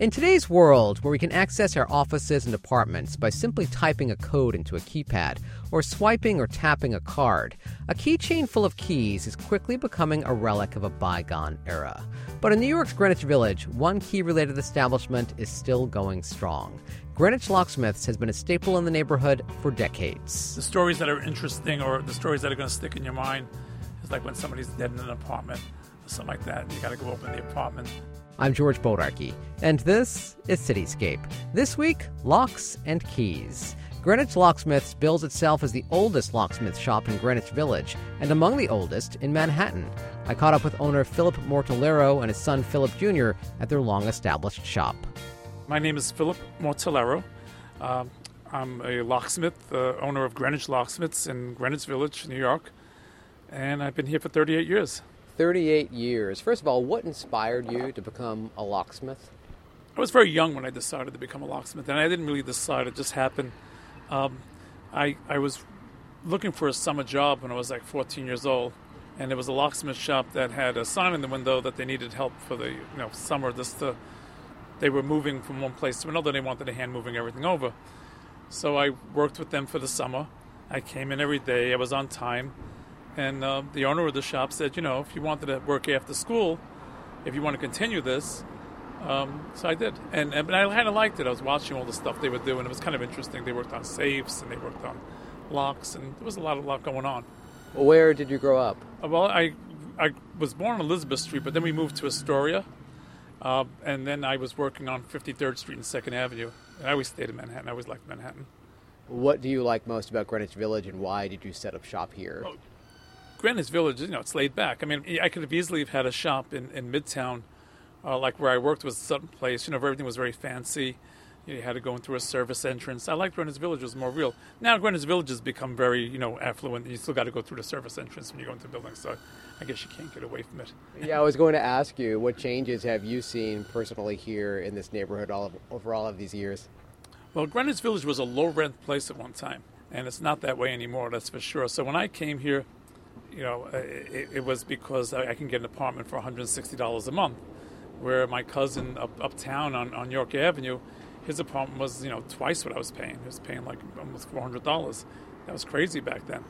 In today's world, where we can access our offices and departments by simply typing a code into a keypad or swiping or tapping a card, a keychain full of keys is quickly becoming a relic of a bygone era. But in New York's Greenwich Village, one key related establishment is still going strong. Greenwich Locksmiths has been a staple in the neighborhood for decades. The stories that are interesting or the stories that are going to stick in your mind is like when somebody's dead in an apartment or something like that. You got to go open the apartment. I'm George Bodarky, and this is Cityscape. This week, locks and keys. Greenwich Locksmiths bills itself as the oldest locksmith shop in Greenwich Village, and among the oldest in Manhattan. I caught up with owner Philip Mortillaro and his son Philip Jr. at their long established shop. My name is Philip Mortillaro. Uh, I'm a locksmith, uh, owner of Greenwich Locksmiths in Greenwich Village, New York, and I've been here for 38 years. 38 years. First of all, what inspired you to become a locksmith? I was very young when I decided to become a locksmith, and I didn't really decide, it just happened. Um, I, I was looking for a summer job when I was like 14 years old, and there was a locksmith shop that had a sign in the window that they needed help for the you know summer. Just to, they were moving from one place to another. They wanted a hand moving everything over, so I worked with them for the summer. I came in every day. I was on time and uh, the owner of the shop said, you know, if you wanted to work after school, if you want to continue this, um, so I did. And, and I kind of liked it. I was watching all the stuff they would do, and it was kind of interesting. They worked on safes and they worked on locks, and there was a lot of lot going on. Where did you grow up? Uh, well, I I was born on Elizabeth Street, but then we moved to Astoria, uh, and then I was working on 53rd Street and Second Avenue. And I always stayed in Manhattan. I always liked Manhattan. What do you like most about Greenwich Village, and why did you set up shop here? Oh, Greenwich Village, you know, it's laid back. I mean, I could have easily have had a shop in, in Midtown, uh, like where I worked was some place, you know, where everything was very fancy. You had to go in through a service entrance. I liked Greenwich Village; it was more real. Now Greenwich Village has become very, you know, affluent. You still got to go through the service entrance when you go into buildings. So, I guess you can't get away from it. yeah, I was going to ask you, what changes have you seen personally here in this neighborhood all of, over all of these years? Well, Greenwich Village was a low rent place at one time, and it's not that way anymore. That's for sure. So when I came here, you know, uh, it, it, was because I can get an apartment for $160 a month, where my cousin up uptown on, on York Avenue, his apartment was you know twice what I was paying. He was paying like almost $400. That was crazy back then.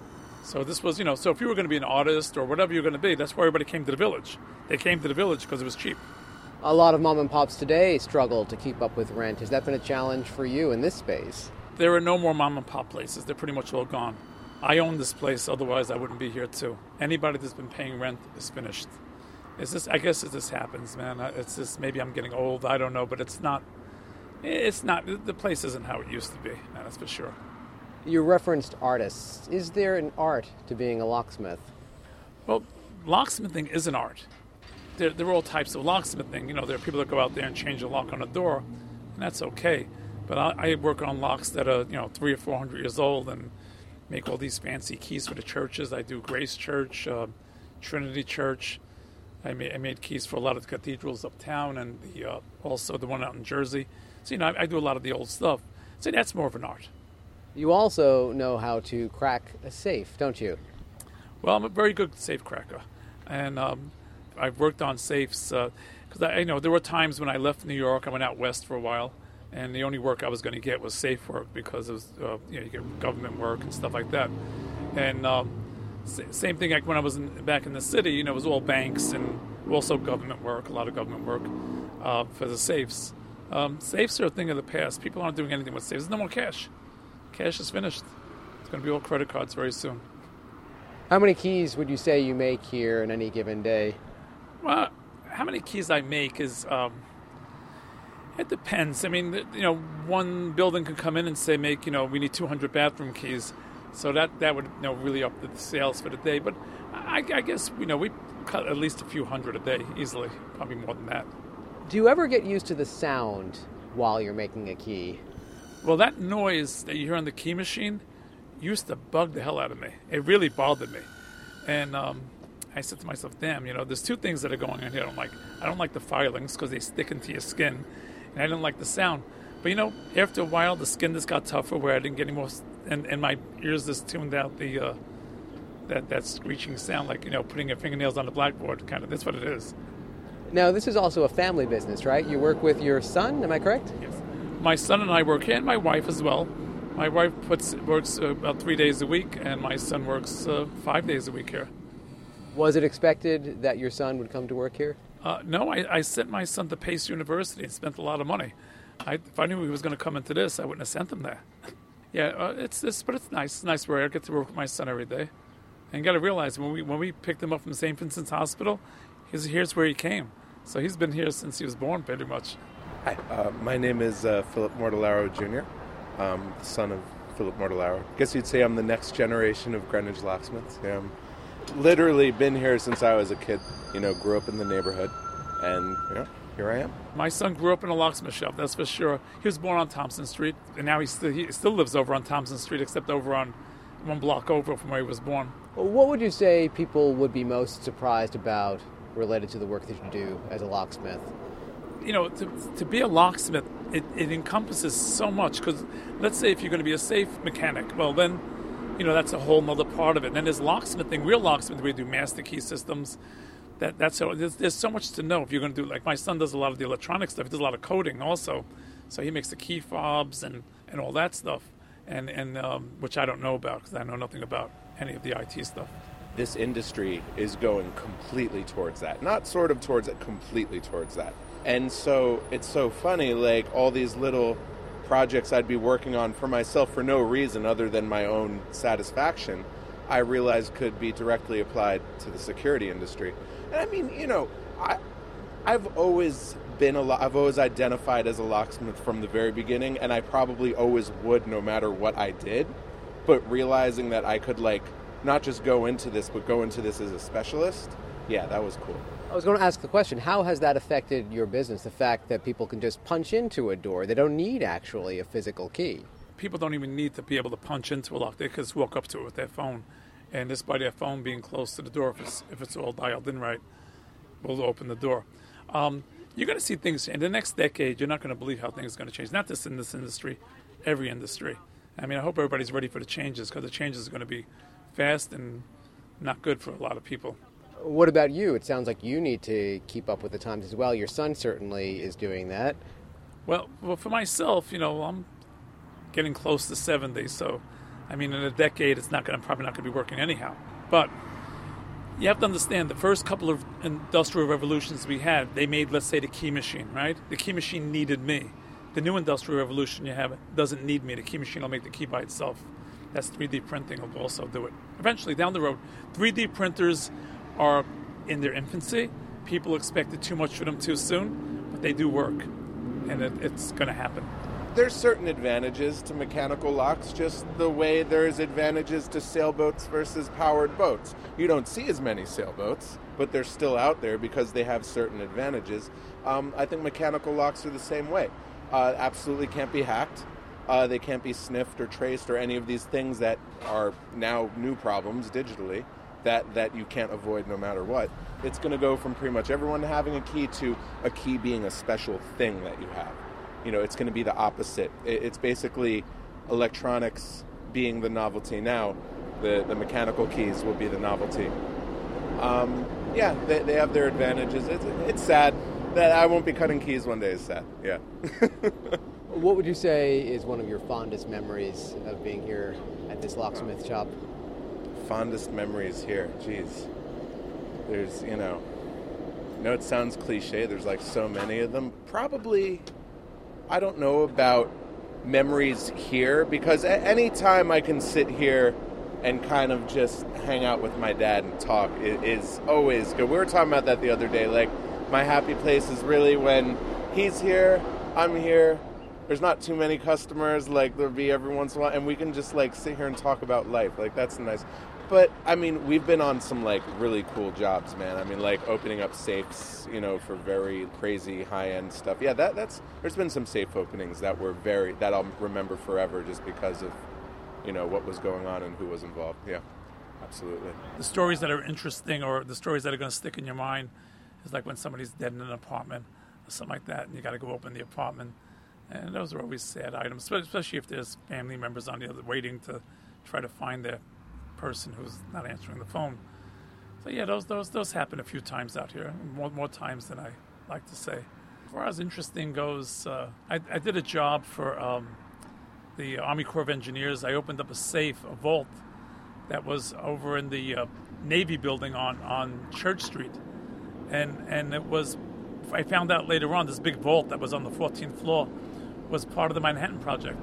So this was you know, so if you were going to be an artist or whatever you're going to be, that's why everybody came to the village. They came to the village because it was cheap. A lot of mom and pops today struggle to keep up with rent. Has that been a challenge for you in this space? There are no more mom and pop places. They're pretty much all gone. I own this place, otherwise I wouldn't be here too. Anybody that's been paying rent is finished. It's just, I guess, it just happens, man. It's just maybe I'm getting old. I don't know, but it's not. It's not. The place isn't how it used to be. Man, that's for sure. You referenced artists. Is there an art to being a locksmith? Well, locksmithing is an art. There, there are all types of locksmithing. You know, there are people that go out there and change a lock on a door, and that's okay. But I, I work on locks that are, you know, three or four hundred years old and make all these fancy keys for the churches. I do Grace Church, uh, Trinity Church. I made, I made, keys for a lot of the cathedrals uptown and the, uh, also the one out in Jersey. So, you know, I, I, do a lot of the old stuff. So that's more of an art. You also know how to crack a safe, don't you? Well, I'm a very good safe cracker. And um, I've worked on safes because uh, I you know there were times when I left New York, I went out west for a while and the only work I was going to get was safe work because it was, uh, you know you get government work and stuff like that. And um, same thing like when I was in, back in the city, you know, it was all banks and also government work, a lot of government work uh, for the safes. Um, safes are a thing of the past. People aren't doing anything with safes. There's no more cash. Cash is finished. It's going to be all credit cards very soon. How many keys would you say you make here in any given day? Well, how many keys I make is um, it depends. I mean, you know, one building could come in and say, make, you know, we need 200 bathroom keys. So that, that would, you know, really up the sales for the day. But I, I guess, you know, we cut at least a few hundred a day easily, probably more than that. Do you ever get used to the sound while you're making a key? Well, that noise that you hear on the key machine used to bug the hell out of me. It really bothered me. And um, I said to myself, damn, you know, there's two things that are going on here. I don't like, I don't like the filings because they stick into your skin and I didn't like the sound. But you know, after a while, the skin just got tougher, where I didn't get any more, and, and my ears just tuned out the uh, that that screeching sound, like you know, putting your fingernails on the blackboard. Kind of, that's what it is. Now, this is also a family business, right? You work with your son, am I correct? Yes. My son and I work here, and my wife as well. My wife puts, works uh, about three days a week, and my son works uh, five days a week here. Was it expected that your son would come to work here? Uh, no, I, I, sent my son to Pace University and spent a lot of money. I, if I knew he was going to come into this, I wouldn't have sent him there. yeah, uh, it's, it's but it's nice. It's nice where I get to work with my son every day. And you got to realize when we when we picked him up from St. Vincent's Hospital, he's here's where he came. So he's been here since he was born, pretty much. Hi, uh, my name is uh, Philip Mortillaro Jr., um, the son of Philip Mortillaro. I guess you'd say I'm the next generation of Greenwich locksmiths. Yeah, I'm literally been here since I was a kid. You know, grew up in the neighborhood, and you know, here I am. My son grew up in a locksmith shop, that's for sure. He was born on Thompson Street, and now he still, he still lives over on Thompson Street, except over on one block over from where he was born. What would you say people would be most surprised about related to the work that you do as a locksmith? You know, to, to be a locksmith, it, it encompasses so much because let's say if you're going to be a safe mechanic, well, then, you know, that's a whole other part of it. And then there's locksmithing, real locksmithing, we do master key systems. That, that's so, there's, there's so much to know if you're going to do, like my son does a lot of the electronic stuff, he does a lot of coding also. So he makes the key fobs and, and all that stuff, and, and um, which I don't know about because I know nothing about any of the IT stuff. This industry is going completely towards that. Not sort of towards it, completely towards that. And so it's so funny, like all these little projects I'd be working on for myself for no reason other than my own satisfaction, I realized could be directly applied to the security industry. And I mean, you know, I, I've always been a lo- I've always identified as a locksmith from the very beginning, and I probably always would, no matter what I did but realizing that I could like not just go into this, but go into this as a specialist, yeah, that was cool. I was going to ask the question how has that affected your business? The fact that people can just punch into a door, they don't need actually a physical key. People don't even need to be able to punch into a lock, they can just walk up to it with their phone. And just by their phone being close to the door, if it's, if it's all dialed in right, will open the door. Um, you're going to see things in the next decade. You're not going to believe how things are going to change. Not just in this industry, every industry. I mean, I hope everybody's ready for the changes because the changes are going to be fast and not good for a lot of people. What about you? It sounds like you need to keep up with the times as well. Your son certainly is doing that. Well, well, for myself, you know, I'm getting close to 70, so I mean, in a decade, it's not going to probably not going to be working anyhow. But you have to understand the first couple of industrial revolutions we had, they made, let's say, the key machine, right? The key machine needed me. The new industrial revolution you have doesn't need me. The key machine will make the key by itself. That's 3D printing will also do it. Eventually, down the road, 3D printers are in their infancy. People expected too much for them too soon, but they do work, and it, it's going to happen. There's certain advantages to mechanical locks, just the way there's advantages to sailboats versus powered boats. You don't see as many sailboats, but they're still out there because they have certain advantages. Um, I think mechanical locks are the same way uh, absolutely can't be hacked. Uh, they can't be sniffed or traced or any of these things that are now new problems digitally that, that you can't avoid no matter what. It's going to go from pretty much everyone having a key to a key being a special thing that you have. You know, it's going to be the opposite. It's basically electronics being the novelty now. The, the mechanical keys will be the novelty. Um, yeah, they, they have their advantages. It's, it's sad that I won't be cutting keys one day is sad. Yeah. what would you say is one of your fondest memories of being here at this locksmith shop? Fondest memories here. Jeez. There's, you know, I know it sounds cliche. There's like so many of them. Probably, I don't know about memories here because at any time I can sit here and kind of just hang out with my dad and talk is always good. We were talking about that the other day. Like, my happy place is really when he's here, I'm here. There's not too many customers, like there'll be every once in a while, and we can just like sit here and talk about life. Like that's nice. But I mean, we've been on some like really cool jobs, man. I mean, like opening up safes, you know, for very crazy high end stuff. Yeah, that that's there's been some safe openings that were very that I'll remember forever just because of you know what was going on and who was involved. Yeah, absolutely. The stories that are interesting or the stories that are going to stick in your mind is like when somebody's dead in an apartment or something like that, and you got to go open the apartment. And those are always sad items, especially if there's family members on the other waiting to try to find their person who's not answering the phone. So yeah, those those those happen a few times out here, more more times than I like to say. As far as interesting goes, uh, I, I, did a job for um, the Army Corps of Engineers. I opened up a safe, a vault, that was over in the uh, Navy building on, on Church Street. And, and it was, I found out later on, this big vault that was on the 14th floor was part of the Manhattan Project.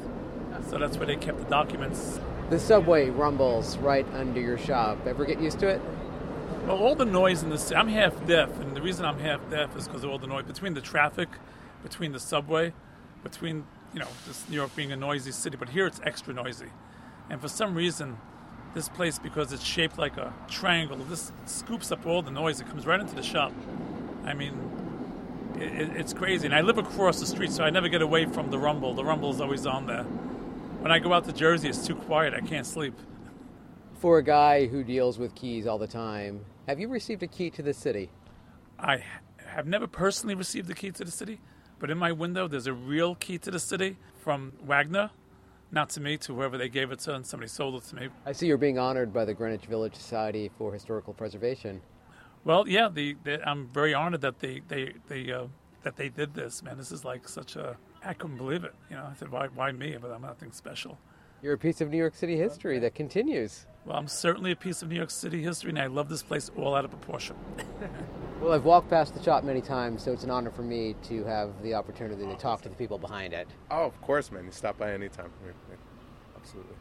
So that's where they kept the documents. The subway rumbles right under your shop. Ever get used to it? Well, all the noise in city, I'm half deaf, and the reason I'm half deaf is because of all the noise between the traffic, between the subway, between, you know, just New York being a noisy city, but here it's extra noisy. And for some reason, this place, because it's shaped like a triangle, this scoops up all the noise. It comes right into the shop. I mean, it, it's crazy. And I live across the street, so I never get away from the rumble. The rumble is always on there. When I go out to Jersey, it's too quiet. I can't sleep. For a guy who deals with keys all the time, have you received a key to the city? I have never personally received a key to the city, but in my window there's a real key to the city from Wagner. Not to me, to whoever they gave it to, and somebody sold it to me. I see you're being honored by the Greenwich Village Society for Historical Preservation. Well, yeah, the, the, I'm very honored that they they, they uh, that they did this. Man, this is like such a I couldn't believe it. You know, I said, why why me? But I'm nothing special. You're a piece of New York City history that continues. Well, I'm certainly a piece of New York City history, and I love this place all out of proportion. well, I've walked past the shop many times, so it's an honor for me to have the opportunity to talk to the people behind it. Oh, of course, man. You stop by anytime. Absolutely.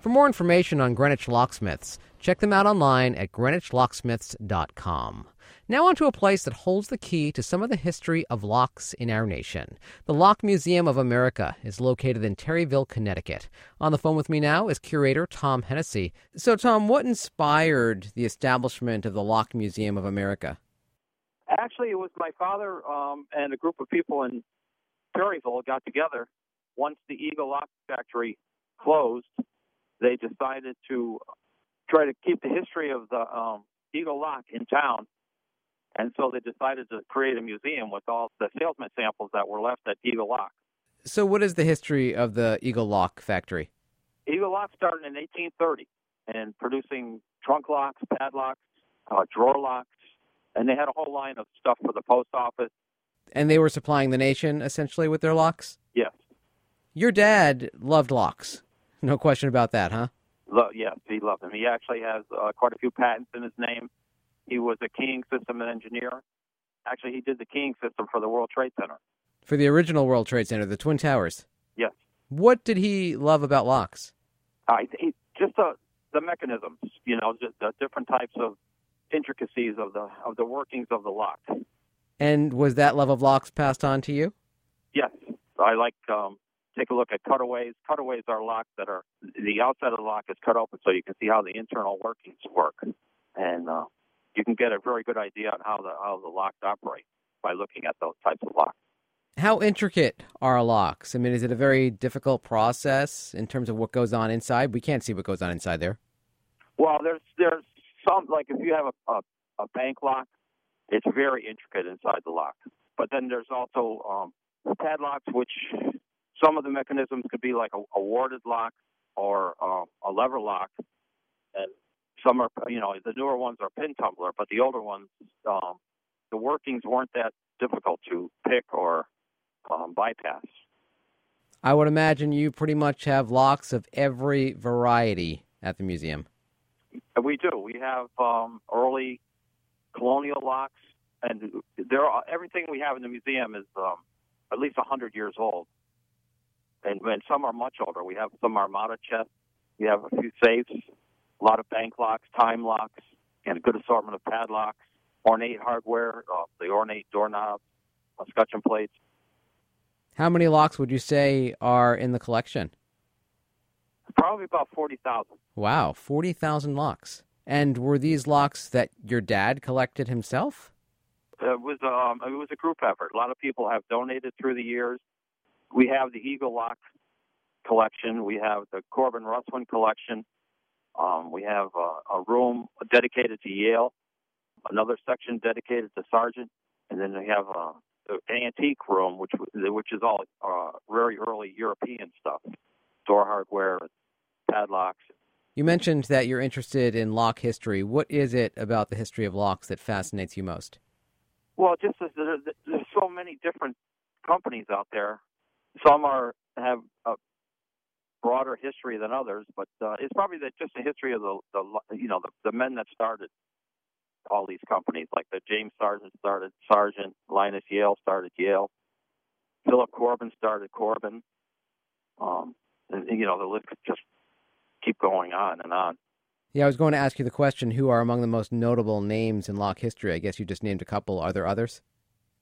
For more information on Greenwich Locksmiths, check them out online at greenwichlocksmiths.com. Now, on to a place that holds the key to some of the history of locks in our nation. The Lock Museum of America is located in Terryville, Connecticut. On the phone with me now is curator Tom Hennessy. So, Tom, what inspired the establishment of the Lock Museum of America? Actually, it was my father um, and a group of people in Terryville got together. Once the Eagle Lock Factory closed, they decided to try to keep the history of the um, Eagle Lock in town and so they decided to create a museum with all the salesman samples that were left at Eagle Lock. So, what is the history of the Eagle Lock factory? Eagle Lock started in 1830 and producing trunk locks, padlocks, uh, drawer locks, and they had a whole line of stuff for the post office. And they were supplying the nation essentially with their locks? Yes. Your dad loved locks. No question about that, huh? Lo- yes, he loved them. He actually has uh, quite a few patents in his name. He was a keying system engineer. Actually, he did the keying system for the World Trade Center. For the original World Trade Center, the Twin Towers? Yes. What did he love about locks? I he, just the the mechanisms, you know, just the different types of intricacies of the of the workings of the lock. And was that love of locks passed on to you? Yes, I like um, take a look at cutaways. Cutaways are locks that are the outside of the lock is cut open so you can see how the internal workings work, and uh, you can get a very good idea on how the how the locks operate by looking at those types of locks. How intricate are locks? I mean, is it a very difficult process in terms of what goes on inside? We can't see what goes on inside there. Well, there's there's some like if you have a a, a bank lock, it's very intricate inside the lock. But then there's also um, padlocks, which some of the mechanisms could be like a, a warded lock or uh, a lever lock, and some are, you know, the newer ones are pin tumbler, but the older ones, um, the workings weren't that difficult to pick or um, bypass. I would imagine you pretty much have locks of every variety at the museum. We do. We have um, early colonial locks, and there are, everything we have in the museum is um, at least 100 years old. And, and some are much older. We have some Armada chests. We have a few safes a lot of bank locks, time locks, and a good assortment of padlocks, ornate hardware, uh, the ornate doorknobs, uh, scutcheon plates. How many locks would you say are in the collection? Probably about 40,000. Wow, 40,000 locks. And were these locks that your dad collected himself? It was um, it was a group effort. A lot of people have donated through the years. We have the Eagle Lock collection. We have the Corbin Russwin collection. Um, we have a, a room dedicated to Yale, another section dedicated to Sargent, and then we have a, an antique room, which which is all uh, very early European stuff, door hardware, padlocks. You mentioned that you're interested in lock history. What is it about the history of locks that fascinates you most? Well, just as there's so many different companies out there. Some are have a broader history than others, but uh, it's probably the, just the history of the, the you know the, the men that started all these companies, like the James Sargent started Sargent, Linus Yale started Yale, Philip Corbin started Corbin, um, and you know the list could just keep going on and on. Yeah, I was going to ask you the question: Who are among the most notable names in lock history? I guess you just named a couple. Are there others?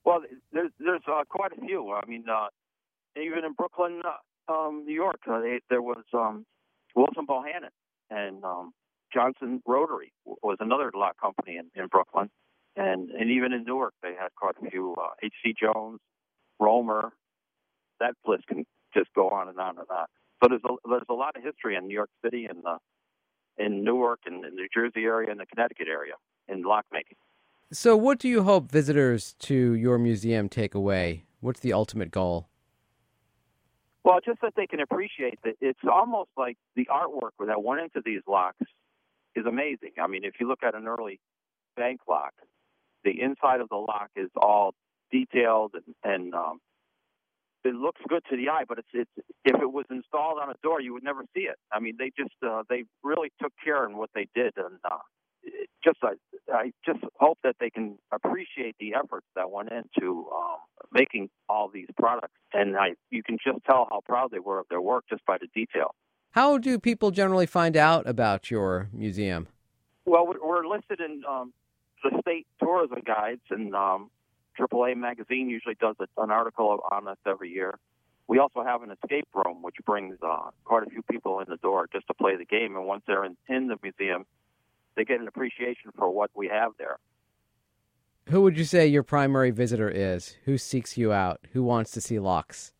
Well, there's there's uh, quite a few. I mean, uh, even in Brooklyn, uh, um, New York, uh, they, there was um, Wilson Bohannan and um, Johnson Rotary was another lock company in, in Brooklyn, and and even in Newark, they had quite a few. H.C. Uh, Jones, Romer, that list can just go on and on and on. So there's a there's a lot of history in New York City and uh, in Newark and the New Jersey area and the Connecticut area in lockmaking. So, what do you hope visitors to your museum take away? What's the ultimate goal? Well, just that they can appreciate that it's almost like the artwork that went into these locks is amazing. I mean, if you look at an early bank lock, the inside of the lock is all detailed and, and um, it looks good to the eye, but it's it's if it was installed on a door, you would never see it. I mean, they just uh, they really took care in what they did, and uh, just I, I just hope that they can appreciate the efforts that went into um, making all these products, and I you can just tell how proud they were of their work just by the detail. How do people generally find out about your museum? Well, we're listed in um, the state tourism guides, and um, AAA magazine usually does an article on us every year. We also have an escape room, which brings uh, quite a few people in the door just to play the game. And once they're in, in the museum, they get an appreciation for what we have there. Who would you say your primary visitor is? Who seeks you out? Who wants to see locks?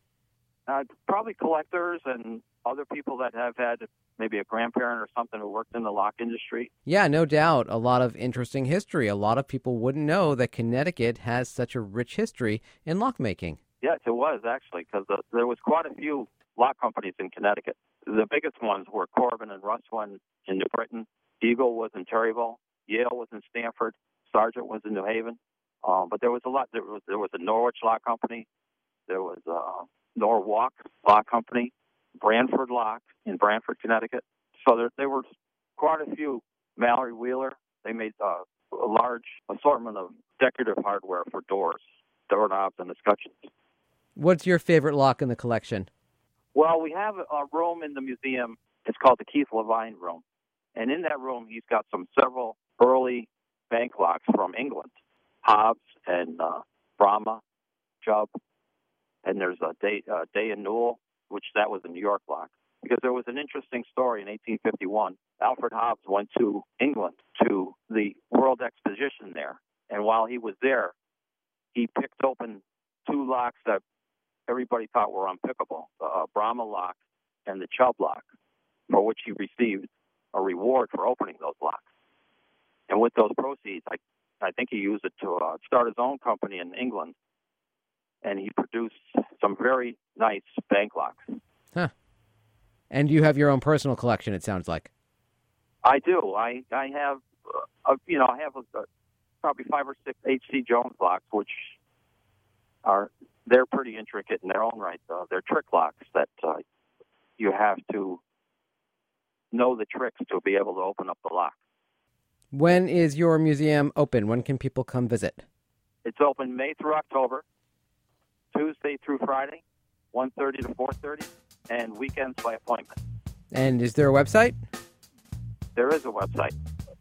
Uh, probably collectors and other people that have had maybe a grandparent or something who worked in the lock industry. Yeah, no doubt. A lot of interesting history. A lot of people wouldn't know that Connecticut has such a rich history in lockmaking. Yes, it was actually, because uh, there was quite a few lock companies in Connecticut. The biggest ones were Corbin and Russwin in New Britain. Eagle was in Terryville. Yale was in Stamford. Sargent was in New Haven. Um, but there was a lot. There was there was a Norwich Lock Company. There was uh, Norwalk Lock Company. Branford Lock in Branford, Connecticut. So there, there were quite a few. Mallory Wheeler, they made uh, a large assortment of decorative hardware for doors, doorknobs, and escutcheons. What's your favorite lock in the collection? Well, we have a room in the museum. It's called the Keith Levine Room. And in that room, he's got some several early bank locks from England Hobbs and uh, Bramah, Chubb, and there's a Day, uh, Day and Newell which that was a New York lock. Because there was an interesting story in 1851. Alfred Hobbs went to England to the World Exposition there, and while he was there, he picked open two locks that everybody thought were unpickable: the uh, Bramah lock and the Chubb lock, for which he received a reward for opening those locks. And with those proceeds, I, I think he used it to uh, start his own company in England and he produced some very nice bank locks. Huh. And you have your own personal collection. It sounds like. I do. I I have, uh, you know, I have a, a, probably five or six H.C. Jones locks, which are they're pretty intricate in their own right. Though. They're trick locks that uh, you have to know the tricks to be able to open up the lock. When is your museum open? When can people come visit? It's open May through October. Tuesday through Friday, 1.30 to 4.30, and weekends by appointment. And is there a website? There is a website,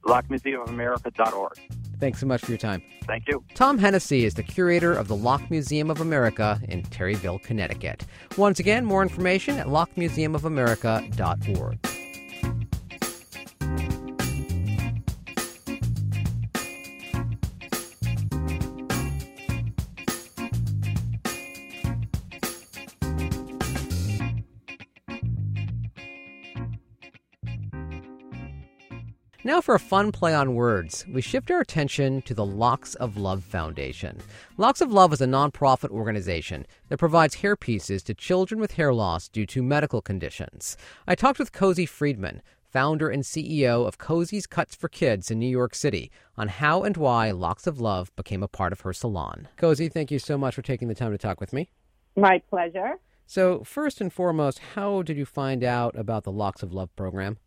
lockmuseumofamerica.org. Thanks so much for your time. Thank you. Tom Hennessy is the curator of the Lock Museum of America in Terryville, Connecticut. Once again, more information at lockmuseumofamerica.org. Now, for a fun play on words, we shift our attention to the Locks of Love Foundation. Locks of Love is a nonprofit organization that provides hair pieces to children with hair loss due to medical conditions. I talked with Cozy Friedman, founder and CEO of Cozy's Cuts for Kids in New York City, on how and why Locks of Love became a part of her salon. Cozy, thank you so much for taking the time to talk with me. My pleasure. So, first and foremost, how did you find out about the Locks of Love program?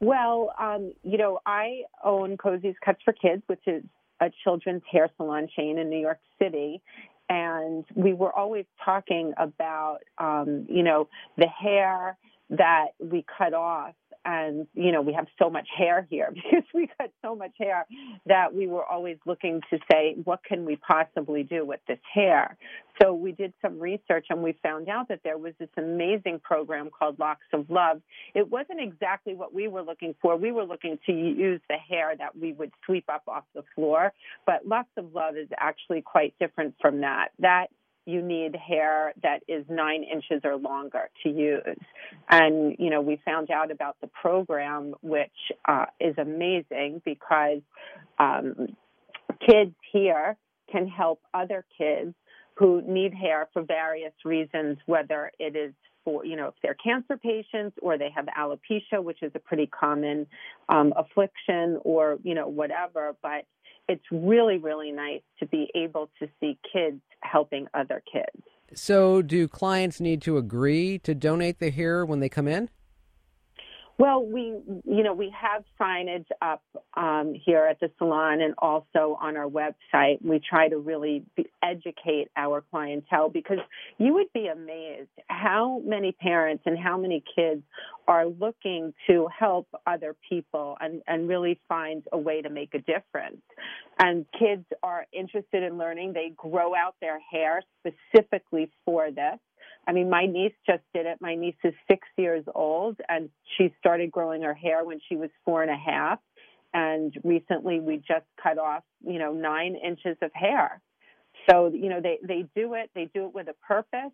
Well, um, you know, I own Cozy's Cuts for Kids, which is a children's hair salon chain in New York City. And we were always talking about um, you know the hair that we cut off and you know we have so much hair here because we cut so much hair that we were always looking to say what can we possibly do with this hair? So we did some research and we found out that there was this amazing program called locks of love. It wasn't exactly what we were looking for. We were looking to use the hair that we would sweep up off the floor but locks of love is actually quite different from that. That you need hair that is nine inches or longer to use. And, you know, we found out about the program, which uh, is amazing because um, kids here can help other kids who need hair for various reasons, whether it is for, you know, if they're cancer patients or they have alopecia, which is a pretty common um, affliction, or, you know, whatever. But it's really, really nice to be able to see kids helping other kids. So, do clients need to agree to donate the hair when they come in? Well, we, you know, we have signage up um, here at the salon and also on our website. We try to really educate our clientele because you would be amazed how many parents and how many kids are looking to help other people and, and really find a way to make a difference. And kids are interested in learning. They grow out their hair specifically for this. I mean, my niece just did it. My niece is six years old, and she started growing her hair when she was four and a half. And recently, we just cut off, you know, nine inches of hair. So, you know, they they do it. They do it with a purpose,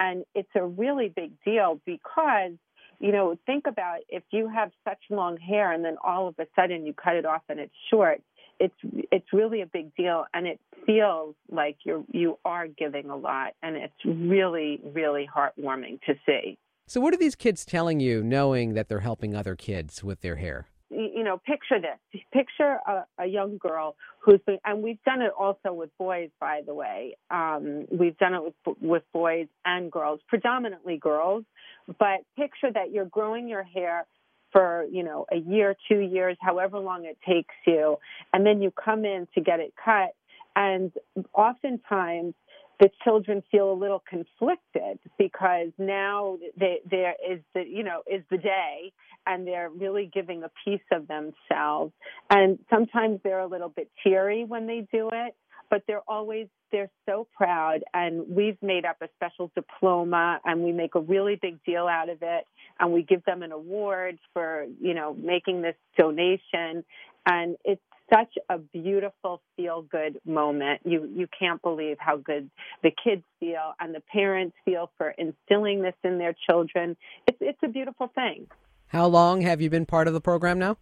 and it's a really big deal because you know, think about if you have such long hair and then all of a sudden you cut it off and it's short it's it's really a big deal and it feels like you're you are giving a lot and it's really really heartwarming to see. So what are these kids telling you knowing that they're helping other kids with their hair? You know picture this. Picture a, a young girl who's been and we've done it also with boys by the way. Um, we've done it with with boys and girls predominantly girls. But picture that you're growing your hair for, you know, a year, two years, however long it takes you. And then you come in to get it cut. And oftentimes the children feel a little conflicted because now they, there is the, you know, is the day and they're really giving a piece of themselves. And sometimes they're a little bit teary when they do it but they're always they're so proud and we've made up a special diploma and we make a really big deal out of it and we give them an award for you know making this donation. And it's such a beautiful feel good moment. You you can't believe how good the kids feel and the parents feel for instilling this in their children. It's it's a beautiful thing. How long have you been part of the program now?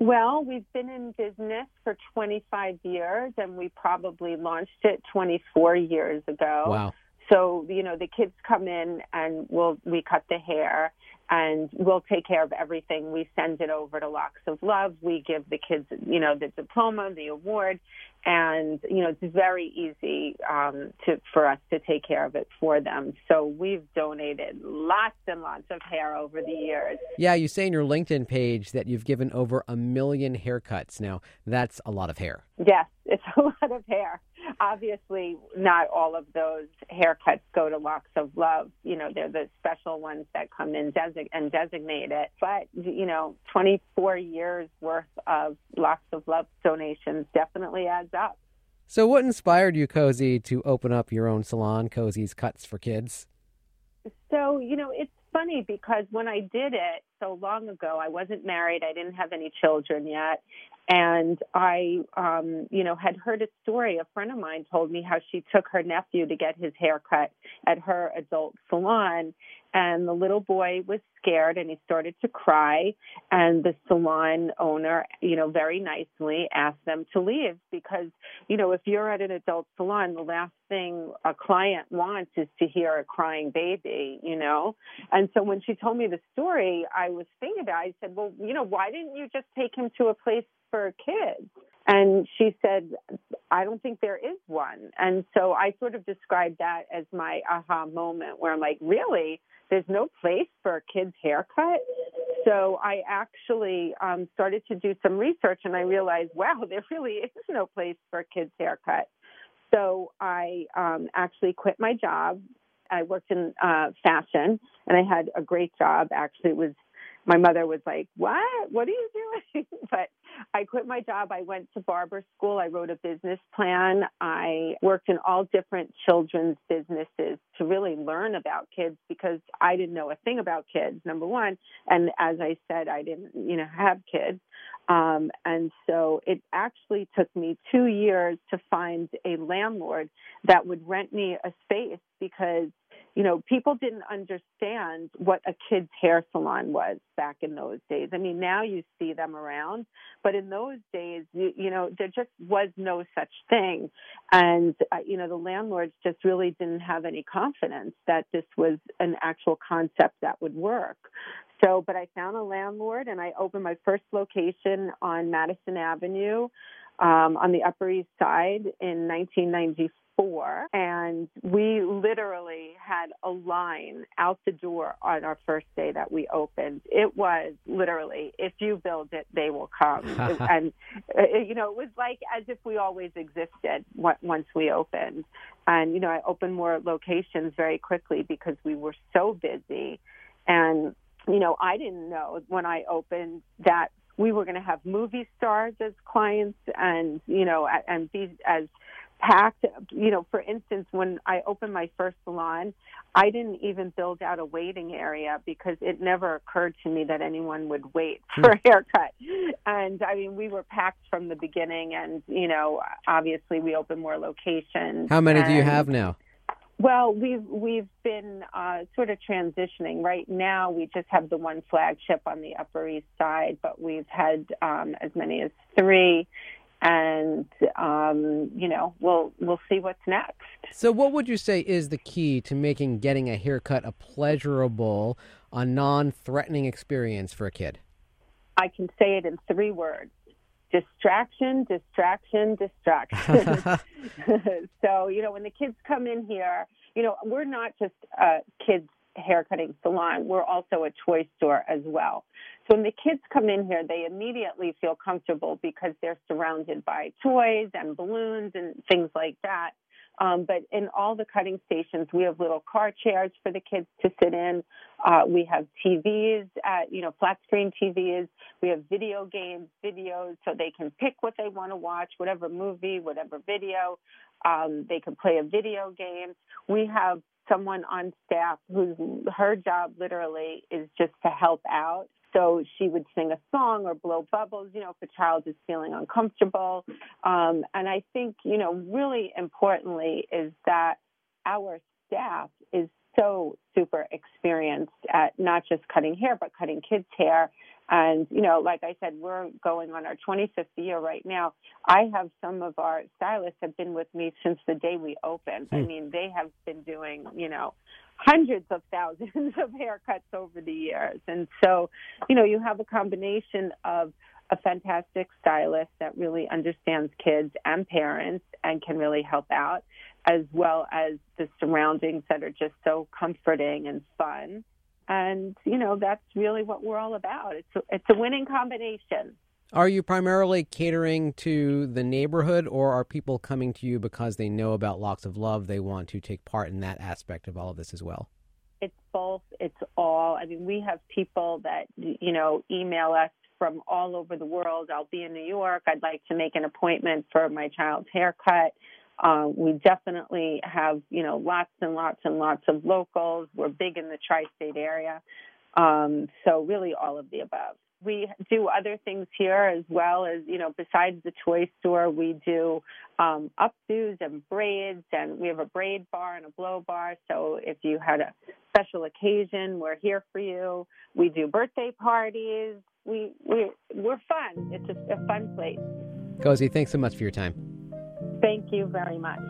Well, we've been in business for 25 years and we probably launched it 24 years ago. Wow. So, you know, the kids come in and we'll, we cut the hair and we'll take care of everything. We send it over to Locks of Love. We give the kids, you know, the diploma, the award, and you know it's very easy um, to for us to take care of it for them. So we've donated lots and lots of hair over the years. Yeah, you say in your LinkedIn page that you've given over a million haircuts. Now that's a lot of hair. Yes, it's a lot of hair. Obviously, not all of those haircuts go to Locks of Love. You know, they're the special ones that come in desi- and designate it. But you know, 24 years worth of Locks of Love donations definitely adds adds up. So, what inspired you, Cozy, to open up your own salon, Cozy's Cuts for Kids? So, you know, it's funny because when I did it so long ago, I wasn't married, I didn't have any children yet, and I, um, you know, had heard a story. A friend of mine told me how she took her nephew to get his hair cut at her adult salon, and the little boy was scared and he started to cry. And the salon owner you know very nicely asked them to leave because you know if you're at an adult salon the last thing a client wants is to hear a crying baby you know? And so when she told me the story i was thinking about it. i said well you know why didn't you just take him to a place for kids and she said, I don't think there is one. And so I sort of described that as my aha moment where I'm like, really? There's no place for a kid's haircut? So I actually um, started to do some research and I realized, wow, there really is no place for a kid's haircut. So I um, actually quit my job. I worked in uh, fashion and I had a great job. Actually, it was my mother was like, "What? What are you doing?" but I quit my job. I went to barber school. I wrote a business plan. I worked in all different children's businesses to really learn about kids because I didn't know a thing about kids. Number one, and as I said, I didn't, you know, have kids. Um, and so it actually took me two years to find a landlord that would rent me a space because you know, people didn't understand what a kid's hair salon was back in those days. I mean, now you see them around, but in those days, you, you know, there just was no such thing. And, uh, you know, the landlords just really didn't have any confidence that this was an actual concept that would work. So, but I found a landlord and I opened my first location on Madison Avenue um, on the Upper East Side in 1994 four, and we literally had a line out the door on our first day that we opened. It was literally, if you build it, they will come. and, uh, you know, it was like as if we always existed once we opened. And, you know, I opened more locations very quickly because we were so busy. And, you know, I didn't know when I opened that we were going to have movie stars as clients and you know and these as packed. You know, for instance, when I opened my first salon, I didn't even build out a waiting area because it never occurred to me that anyone would wait for a haircut. And I mean, we were packed from the beginning, and you know, obviously, we opened more locations. How many and, do you have now? Well, we've we've been uh, sort of transitioning. Right now, we just have the one flagship on the Upper East Side, but we've had um, as many as three and um, you know we'll we'll see what's next. So, what would you say is the key to making getting a haircut a pleasurable, a non-threatening experience for a kid? I can say it in three words: distraction, distraction, distraction. so, you know, when the kids come in here, you know, we're not just uh, kids haircutting salon, we're also a toy store as well. So when the kids come in here, they immediately feel comfortable because they're surrounded by toys and balloons and things like that. Um, but in all the cutting stations, we have little car chairs for the kids to sit in. Uh, we have TVs, at, you know, flat screen TVs. We have video games, videos, so they can pick what they want to watch, whatever movie, whatever video. Um, they can play a video game. We have someone on staff whose her job literally is just to help out. So she would sing a song or blow bubbles, you know, if a child is feeling uncomfortable. Um, and I think, you know, really importantly is that our staff is so super experienced at not just cutting hair, but cutting kids' hair. And, you know, like I said, we're going on our 25th year right now. I have some of our stylists have been with me since the day we opened. I hmm. mean, they have been doing, you know, hundreds of thousands of haircuts over the years. And so, you know, you have a combination of a fantastic stylist that really understands kids and parents and can really help out, as well as the surroundings that are just so comforting and fun. And, you know, that's really what we're all about. It's a, it's a winning combination. Are you primarily catering to the neighborhood, or are people coming to you because they know about Locks of Love? They want to take part in that aspect of all of this as well? It's both. It's all. I mean, we have people that, you know, email us from all over the world. I'll be in New York. I'd like to make an appointment for my child's haircut. Uh, we definitely have, you know, lots and lots and lots of locals. We're big in the tri-state area. Um, so really all of the above. We do other things here as well as, you know, besides the toy store, we do um, updos and braids, and we have a braid bar and a blow bar. So if you had a special occasion, we're here for you. We do birthday parties. We we we're fun. It's just a fun place. Cozy, thanks so much for your time. Thank you very much.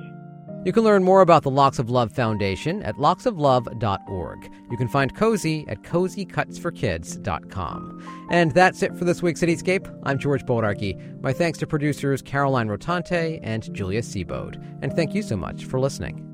You can learn more about the Locks of Love Foundation at locksoflove.org. You can find Cozy at cozycutsforkids.com. And that's it for this week's Cityscape. I'm George Bodarky. My thanks to producers Caroline Rotante and Julia Seabode. And thank you so much for listening.